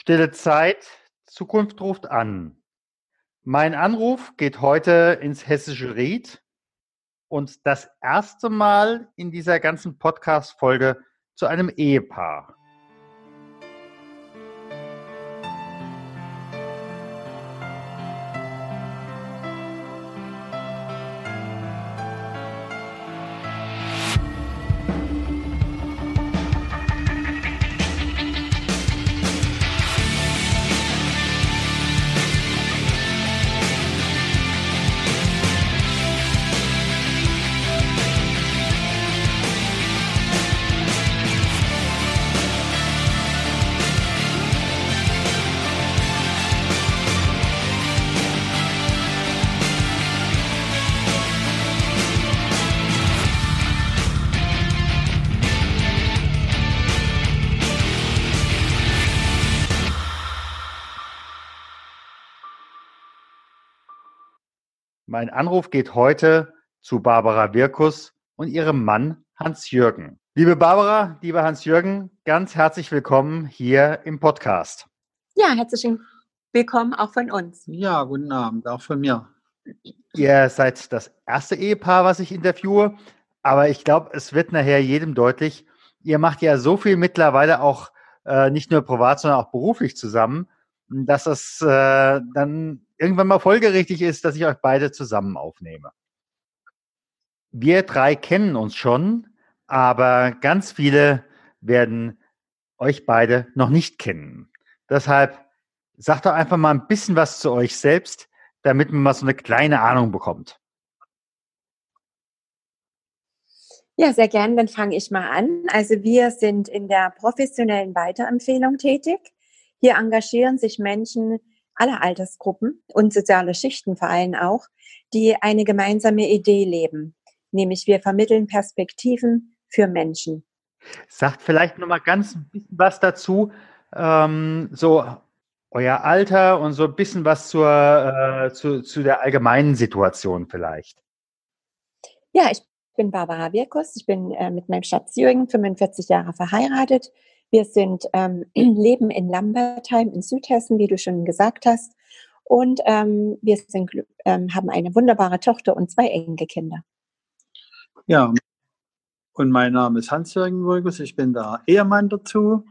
Stille Zeit, Zukunft ruft an. Mein Anruf geht heute ins hessische Ried und das erste Mal in dieser ganzen Podcast-Folge zu einem Ehepaar. Mein Anruf geht heute zu Barbara Wirkus und ihrem Mann Hans-Jürgen. Liebe Barbara, lieber Hans-Jürgen, ganz herzlich willkommen hier im Podcast. Ja, herzlich willkommen auch von uns. Ja, guten Abend, auch von mir. Ihr seid das erste Ehepaar, was ich interviewe, aber ich glaube, es wird nachher jedem deutlich, ihr macht ja so viel mittlerweile auch äh, nicht nur privat, sondern auch beruflich zusammen, dass es äh, dann irgendwann mal folgerichtig ist, dass ich euch beide zusammen aufnehme. Wir drei kennen uns schon, aber ganz viele werden euch beide noch nicht kennen. Deshalb sagt doch einfach mal ein bisschen was zu euch selbst, damit man mal so eine kleine Ahnung bekommt. Ja, sehr gern. Dann fange ich mal an. Also wir sind in der professionellen Weiterempfehlung tätig. Hier engagieren sich Menschen aller Altersgruppen und soziale Schichten vor allem auch, die eine gemeinsame Idee leben, nämlich wir vermitteln Perspektiven für Menschen. Sagt vielleicht noch mal ganz ein bisschen was dazu, ähm, so euer Alter und so ein bisschen was zur, äh, zu, zu der allgemeinen Situation vielleicht. Ja, ich bin Barbara Wirkus. Ich bin äh, mit meinem Schatz Jürgen 45 Jahre verheiratet. Wir sind, ähm, leben in Lambertheim in Südhessen, wie du schon gesagt hast. Und ähm, wir sind, ähm, haben eine wunderbare Tochter und zwei Enkelkinder. Ja, und mein Name ist Hans-Jürgen Wurgus. Ich bin der Ehemann dazu.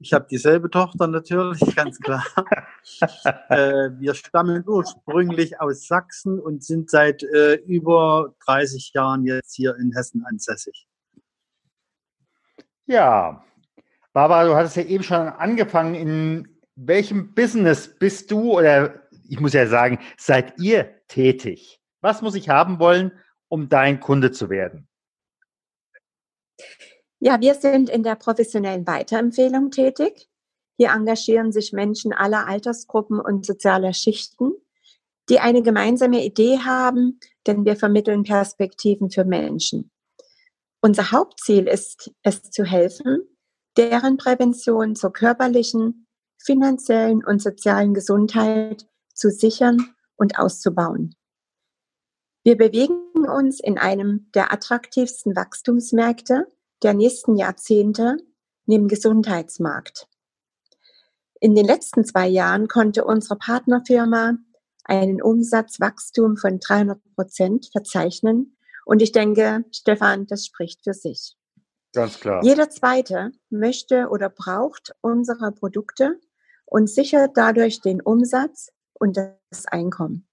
Ich habe dieselbe Tochter natürlich, ganz klar. äh, wir stammen ursprünglich aus Sachsen und sind seit äh, über 30 Jahren jetzt hier in Hessen ansässig. Ja, Barbara, du hattest ja eben schon angefangen. In welchem Business bist du oder ich muss ja sagen, seid ihr tätig? Was muss ich haben wollen, um dein Kunde zu werden? Ja, wir sind in der professionellen Weiterempfehlung tätig. Hier engagieren sich Menschen aller Altersgruppen und sozialer Schichten, die eine gemeinsame Idee haben, denn wir vermitteln Perspektiven für Menschen. Unser Hauptziel ist es zu helfen, deren Prävention zur körperlichen, finanziellen und sozialen Gesundheit zu sichern und auszubauen. Wir bewegen uns in einem der attraktivsten Wachstumsmärkte der nächsten Jahrzehnte, dem Gesundheitsmarkt. In den letzten zwei Jahren konnte unsere Partnerfirma einen Umsatzwachstum von 300 Prozent verzeichnen. Und ich denke, Stefan, das spricht für sich. Ganz klar. Jeder Zweite möchte oder braucht unsere Produkte und sichert dadurch den Umsatz und das Einkommen.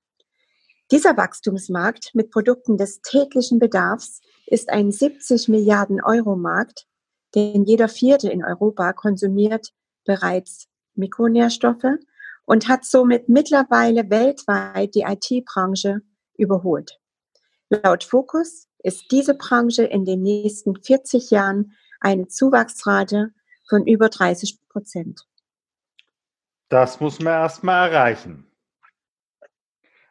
Dieser Wachstumsmarkt mit Produkten des täglichen Bedarfs ist ein 70 Milliarden Euro Markt, denn jeder Vierte in Europa konsumiert bereits Mikronährstoffe und hat somit mittlerweile weltweit die IT-Branche überholt. Laut Focus ist diese Branche in den nächsten 40 Jahren eine Zuwachsrate von über 30 Prozent. Das muss man erst mal erreichen.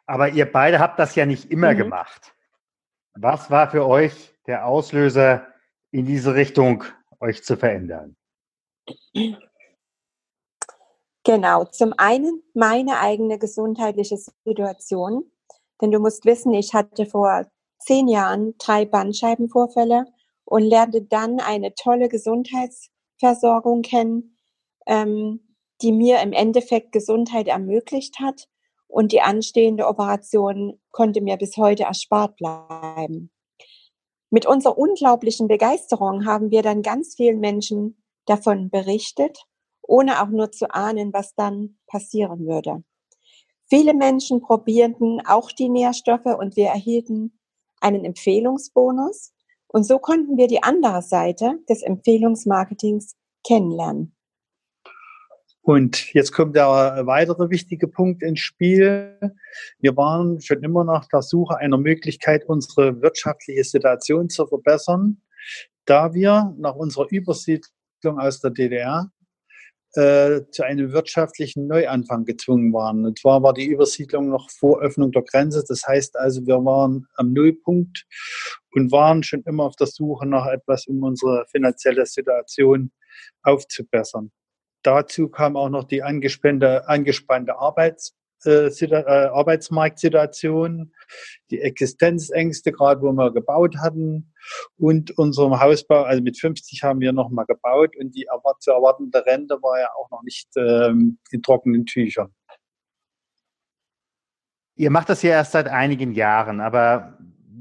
Aber ihr beide habt das ja nicht immer mhm. gemacht. Was war für euch der Auslöser, in diese Richtung euch zu verändern? Genau, zum einen meine eigene gesundheitliche Situation. Denn du musst wissen, ich hatte vor zehn Jahren drei Bandscheibenvorfälle und lernte dann eine tolle Gesundheitsversorgung kennen, ähm, die mir im Endeffekt Gesundheit ermöglicht hat und die anstehende Operation konnte mir bis heute erspart bleiben. Mit unserer unglaublichen Begeisterung haben wir dann ganz vielen Menschen davon berichtet, ohne auch nur zu ahnen, was dann passieren würde. Viele Menschen probierten auch die Nährstoffe und wir erhielten einen Empfehlungsbonus. Und so konnten wir die andere Seite des Empfehlungsmarketings kennenlernen. Und jetzt kommt der weitere wichtige Punkt ins Spiel. Wir waren schon immer nach der Suche einer Möglichkeit, unsere wirtschaftliche Situation zu verbessern, da wir nach unserer Übersiedlung aus der DDR äh, zu einem wirtschaftlichen Neuanfang gezwungen waren. Und zwar war die Übersiedlung noch vor Öffnung der Grenze. Das heißt also, wir waren am Nullpunkt und waren schon immer auf der Suche nach etwas, um unsere finanzielle Situation aufzubessern. Dazu kam auch noch die angespannte, angespannte Arbeits, äh, äh, Arbeitsmarktsituation, die Existenzängste, gerade wo wir gebaut hatten und unserem Hausbau, also mit 50 haben wir nochmal gebaut und die zu erwartende Rente war ja auch noch nicht ähm, in trockenen Tüchern. Ihr macht das ja erst seit einigen Jahren, aber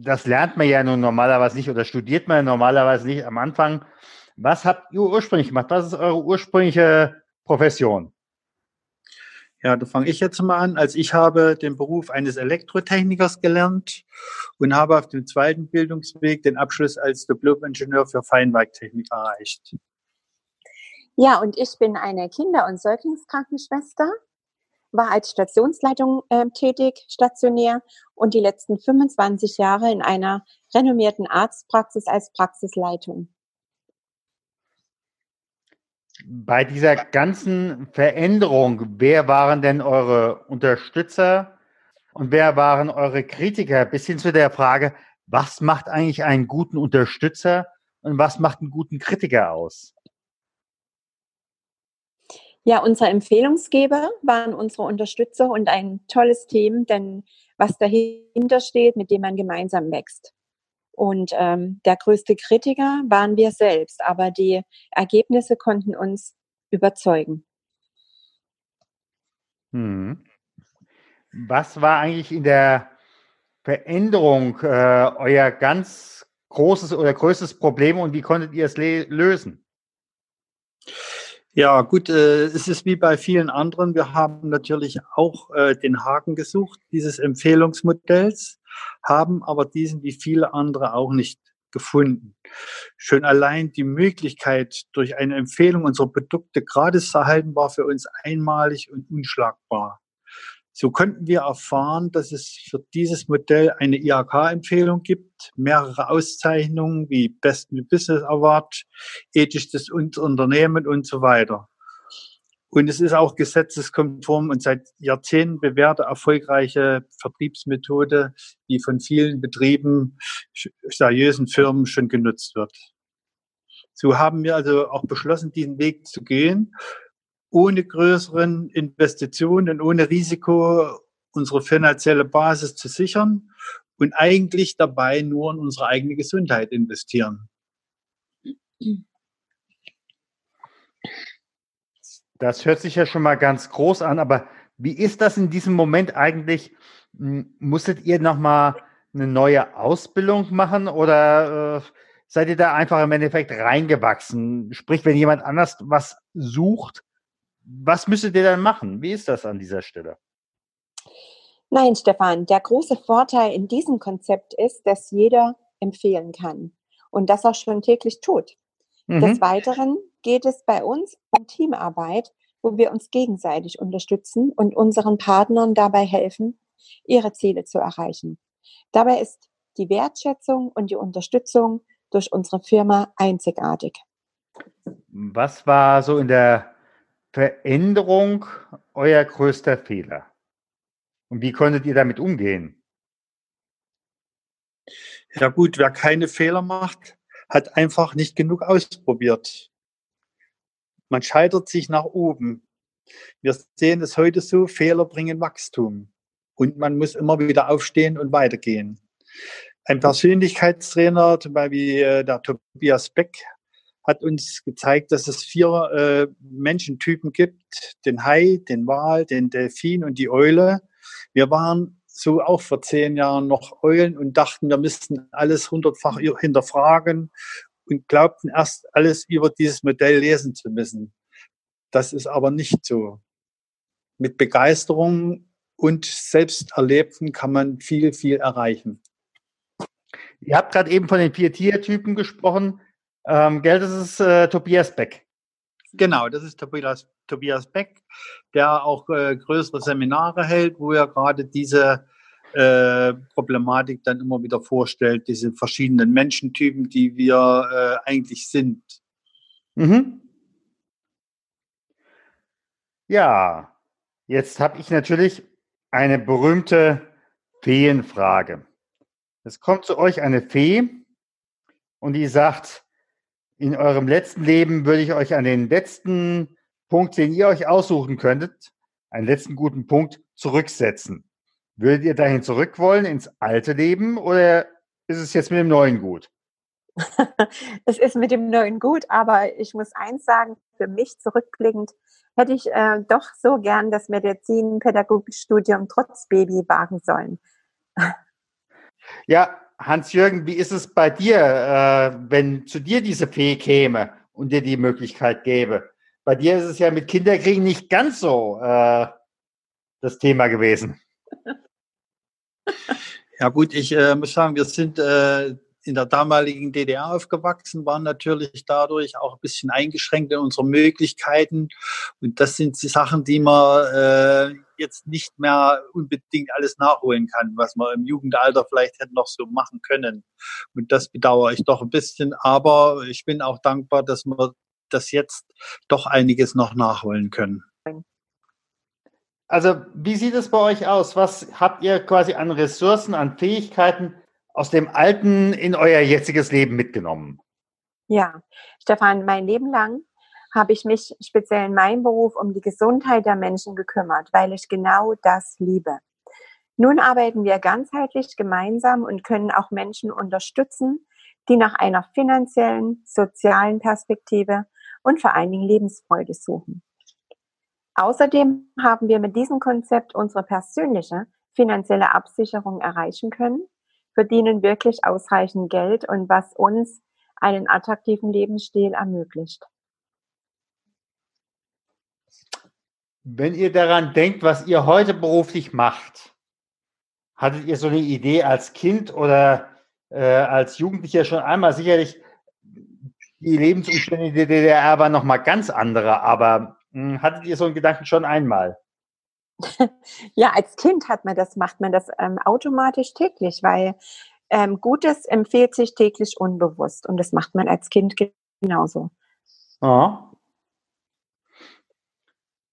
das lernt man ja nun normalerweise nicht oder studiert man normalerweise nicht am Anfang. Was habt ihr ursprünglich gemacht? Was ist eure ursprüngliche Profession? Ja, da fange ich jetzt mal an. Also ich habe den Beruf eines Elektrotechnikers gelernt und habe auf dem zweiten Bildungsweg den Abschluss als Diplom-Ingenieur für Feinwerktechnik erreicht. Ja, und ich bin eine Kinder- und Säuglingskrankenschwester, war als Stationsleitung äh, tätig, stationär und die letzten 25 Jahre in einer renommierten Arztpraxis als Praxisleitung bei dieser ganzen Veränderung, wer waren denn eure Unterstützer und wer waren eure Kritiker? Bis hin zu der Frage, was macht eigentlich einen guten Unterstützer und was macht einen guten Kritiker aus? Ja, unsere Empfehlungsgeber waren unsere Unterstützer und ein tolles Team, denn was dahinter steht, mit dem man gemeinsam wächst. Und ähm, der größte Kritiker waren wir selbst, aber die Ergebnisse konnten uns überzeugen. Hm. Was war eigentlich in der Veränderung äh, euer ganz großes oder größtes Problem und wie konntet ihr es lösen? Ja, gut, äh, es ist wie bei vielen anderen. Wir haben natürlich auch äh, den Haken gesucht dieses Empfehlungsmodells haben aber diesen wie viele andere auch nicht gefunden. Schon allein die Möglichkeit, durch eine Empfehlung unsere Produkte gratis zu erhalten, war für uns einmalig und unschlagbar. So konnten wir erfahren, dass es für dieses Modell eine IHK-Empfehlung gibt, mehrere Auszeichnungen wie Best New Business Award, ethisches Unternehmen und so weiter. Und es ist auch gesetzeskonform und seit Jahrzehnten bewährte erfolgreiche Vertriebsmethode, die von vielen Betrieben, seriösen Firmen schon genutzt wird. So haben wir also auch beschlossen, diesen Weg zu gehen, ohne größeren Investitionen, ohne Risiko unsere finanzielle Basis zu sichern und eigentlich dabei nur in unsere eigene Gesundheit investieren. Das hört sich ja schon mal ganz groß an, aber wie ist das in diesem Moment eigentlich? Musstet ihr nochmal eine neue Ausbildung machen oder äh, seid ihr da einfach im Endeffekt reingewachsen? Sprich, wenn jemand anders was sucht, was müsstet ihr dann machen? Wie ist das an dieser Stelle? Nein, Stefan, der große Vorteil in diesem Konzept ist, dass jeder empfehlen kann und das auch schon täglich tut. Mhm. Des Weiteren geht es bei uns um Teamarbeit, wo wir uns gegenseitig unterstützen und unseren Partnern dabei helfen, ihre Ziele zu erreichen. Dabei ist die Wertschätzung und die Unterstützung durch unsere Firma einzigartig. Was war so in der Veränderung euer größter Fehler? Und wie konntet ihr damit umgehen? Ja gut, wer keine Fehler macht, hat einfach nicht genug ausprobiert. Man scheitert sich nach oben. Wir sehen es heute so, Fehler bringen Wachstum. Und man muss immer wieder aufstehen und weitergehen. Ein Persönlichkeitstrainer, zum Beispiel äh, der Tobias Beck, hat uns gezeigt, dass es vier äh, Menschentypen gibt. Den Hai, den Wal, den Delfin und die Eule. Wir waren so auch vor zehn Jahren noch Eulen und dachten, wir müssten alles hundertfach hinterfragen und glaubten erst alles über dieses Modell lesen zu müssen. Das ist aber nicht so. Mit Begeisterung und Selbsterlebten kann man viel, viel erreichen. Ihr habt gerade eben von den vier Tiertypen gesprochen. Ähm, gell, das ist äh, Tobias Beck. Genau, das ist Tobias, Tobias Beck, der auch äh, größere Seminare hält, wo er gerade diese äh, Problematik dann immer wieder vorstellt, diese verschiedenen Menschentypen, die wir äh, eigentlich sind. Mhm. Ja, jetzt habe ich natürlich eine berühmte Feenfrage. Es kommt zu euch eine Fee und die sagt, in eurem letzten Leben würde ich euch an den letzten Punkt, den ihr euch aussuchen könntet, einen letzten guten Punkt zurücksetzen. Würdet ihr dahin zurück wollen ins alte Leben oder ist es jetzt mit dem neuen gut? es ist mit dem neuen gut, aber ich muss eins sagen, für mich zurückblickend hätte ich äh, doch so gern das Medizinpädagogikstudium trotz Baby wagen sollen. Ja, Hans-Jürgen, wie ist es bei dir, äh, wenn zu dir diese Fee käme und dir die Möglichkeit gäbe? Bei dir ist es ja mit Kinderkriegen nicht ganz so äh, das Thema gewesen. Ja gut, ich äh, muss sagen, wir sind äh, in der damaligen DDR aufgewachsen, waren natürlich dadurch auch ein bisschen eingeschränkt in unseren Möglichkeiten. Und das sind die Sachen, die man äh, jetzt nicht mehr unbedingt alles nachholen kann, was man im Jugendalter vielleicht hätte noch so machen können. Und das bedauere ich doch ein bisschen. Aber ich bin auch dankbar, dass wir das jetzt doch einiges noch nachholen können. Also, wie sieht es bei euch aus? Was habt ihr quasi an Ressourcen, an Fähigkeiten, aus dem Alten in euer jetziges Leben mitgenommen? Ja, Stefan, mein Leben lang habe ich mich speziell in meinem Beruf um die Gesundheit der Menschen gekümmert, weil ich genau das liebe. Nun arbeiten wir ganzheitlich gemeinsam und können auch Menschen unterstützen, die nach einer finanziellen, sozialen Perspektive und vor allen Dingen Lebensfreude suchen. Außerdem haben wir mit diesem Konzept unsere persönliche finanzielle Absicherung erreichen können verdienen wirklich ausreichend Geld und was uns einen attraktiven Lebensstil ermöglicht. Wenn ihr daran denkt, was ihr heute beruflich macht, hattet ihr so eine Idee als Kind oder äh, als Jugendlicher schon einmal sicherlich die Lebensumstände der DDR waren noch mal ganz andere, aber hattet ihr so einen Gedanken schon einmal? ja, als Kind hat man das, macht man das ähm, automatisch täglich, weil ähm, Gutes empfiehlt sich täglich unbewusst und das macht man als Kind genauso. Oh.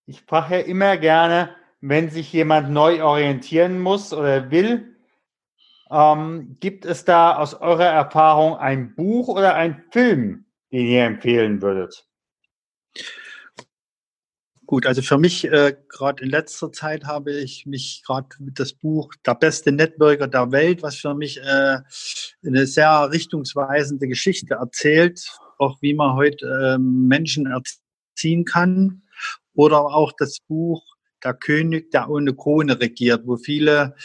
Ich frage ja immer gerne, wenn sich jemand neu orientieren muss oder will, ähm, gibt es da aus eurer Erfahrung ein Buch oder ein Film, den ihr empfehlen würdet? Gut, also für mich, äh, gerade in letzter Zeit habe ich mich gerade mit das Buch Der beste Networker der Welt, was für mich äh, eine sehr richtungsweisende Geschichte erzählt, auch wie man heute äh, Menschen erziehen kann. Oder auch das Buch Der König, der ohne Krone regiert, wo viele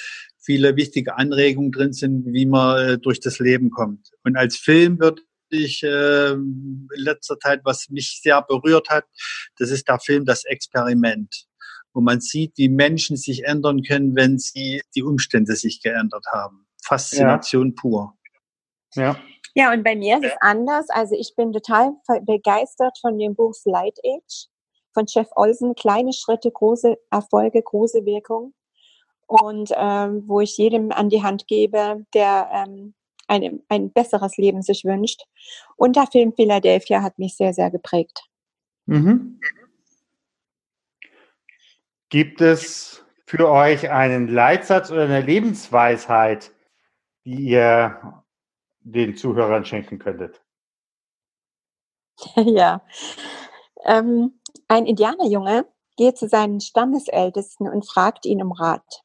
viele wichtige Anregungen drin sind, wie man äh, durch das Leben kommt. Und als Film wird ich äh, in letzter Zeit, was mich sehr berührt hat, das ist der Film Das Experiment, wo man sieht, wie Menschen sich ändern können, wenn sie die Umstände sich geändert haben. Faszination ja. pur. Ja. Ja, und bei mir ist es anders. Also ich bin total begeistert von dem Buch Light Age von Jeff Olsen. Kleine Schritte, große Erfolge, große Wirkung. Und ähm, wo ich jedem an die Hand gebe, der ähm, ein, ein besseres Leben sich wünscht. Und der Film Philadelphia hat mich sehr, sehr geprägt. Mhm. Gibt es für euch einen Leitsatz oder eine Lebensweisheit, die ihr den Zuhörern schenken könntet? Ja. Ähm, ein Indianerjunge geht zu seinen Stammesältesten und fragt ihn um Rat.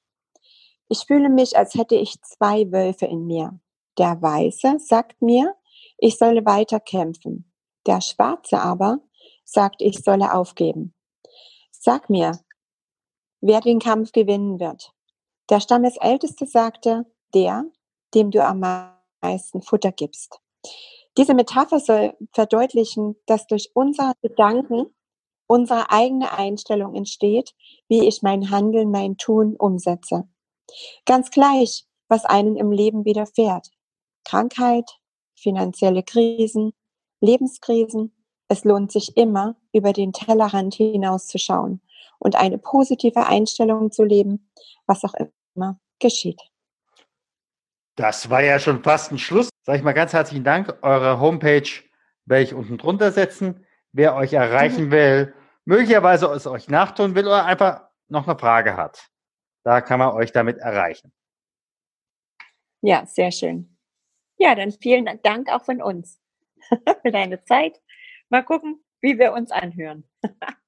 Ich fühle mich, als hätte ich zwei Wölfe in mir. Der Weiße sagt mir, ich solle weiter kämpfen. Der Schwarze aber sagt, ich solle aufgeben. Sag mir, wer den Kampf gewinnen wird. Der Stammesälteste sagte, der, dem du am meisten Futter gibst. Diese Metapher soll verdeutlichen, dass durch unsere Gedanken unsere eigene Einstellung entsteht, wie ich mein Handeln, mein Tun umsetze. Ganz gleich, was einen im Leben widerfährt. Krankheit, finanzielle Krisen, Lebenskrisen. Es lohnt sich immer, über den Tellerrand hinauszuschauen und eine positive Einstellung zu leben, was auch immer geschieht. Das war ja schon fast ein Schluss. Sag ich mal ganz herzlichen Dank. Eure Homepage werde ich unten drunter setzen. Wer euch erreichen will, möglicherweise es euch nachtun will oder einfach noch eine Frage hat, da kann man euch damit erreichen. Ja, sehr schön. Ja, dann vielen Dank auch von uns für deine Zeit. Mal gucken, wie wir uns anhören.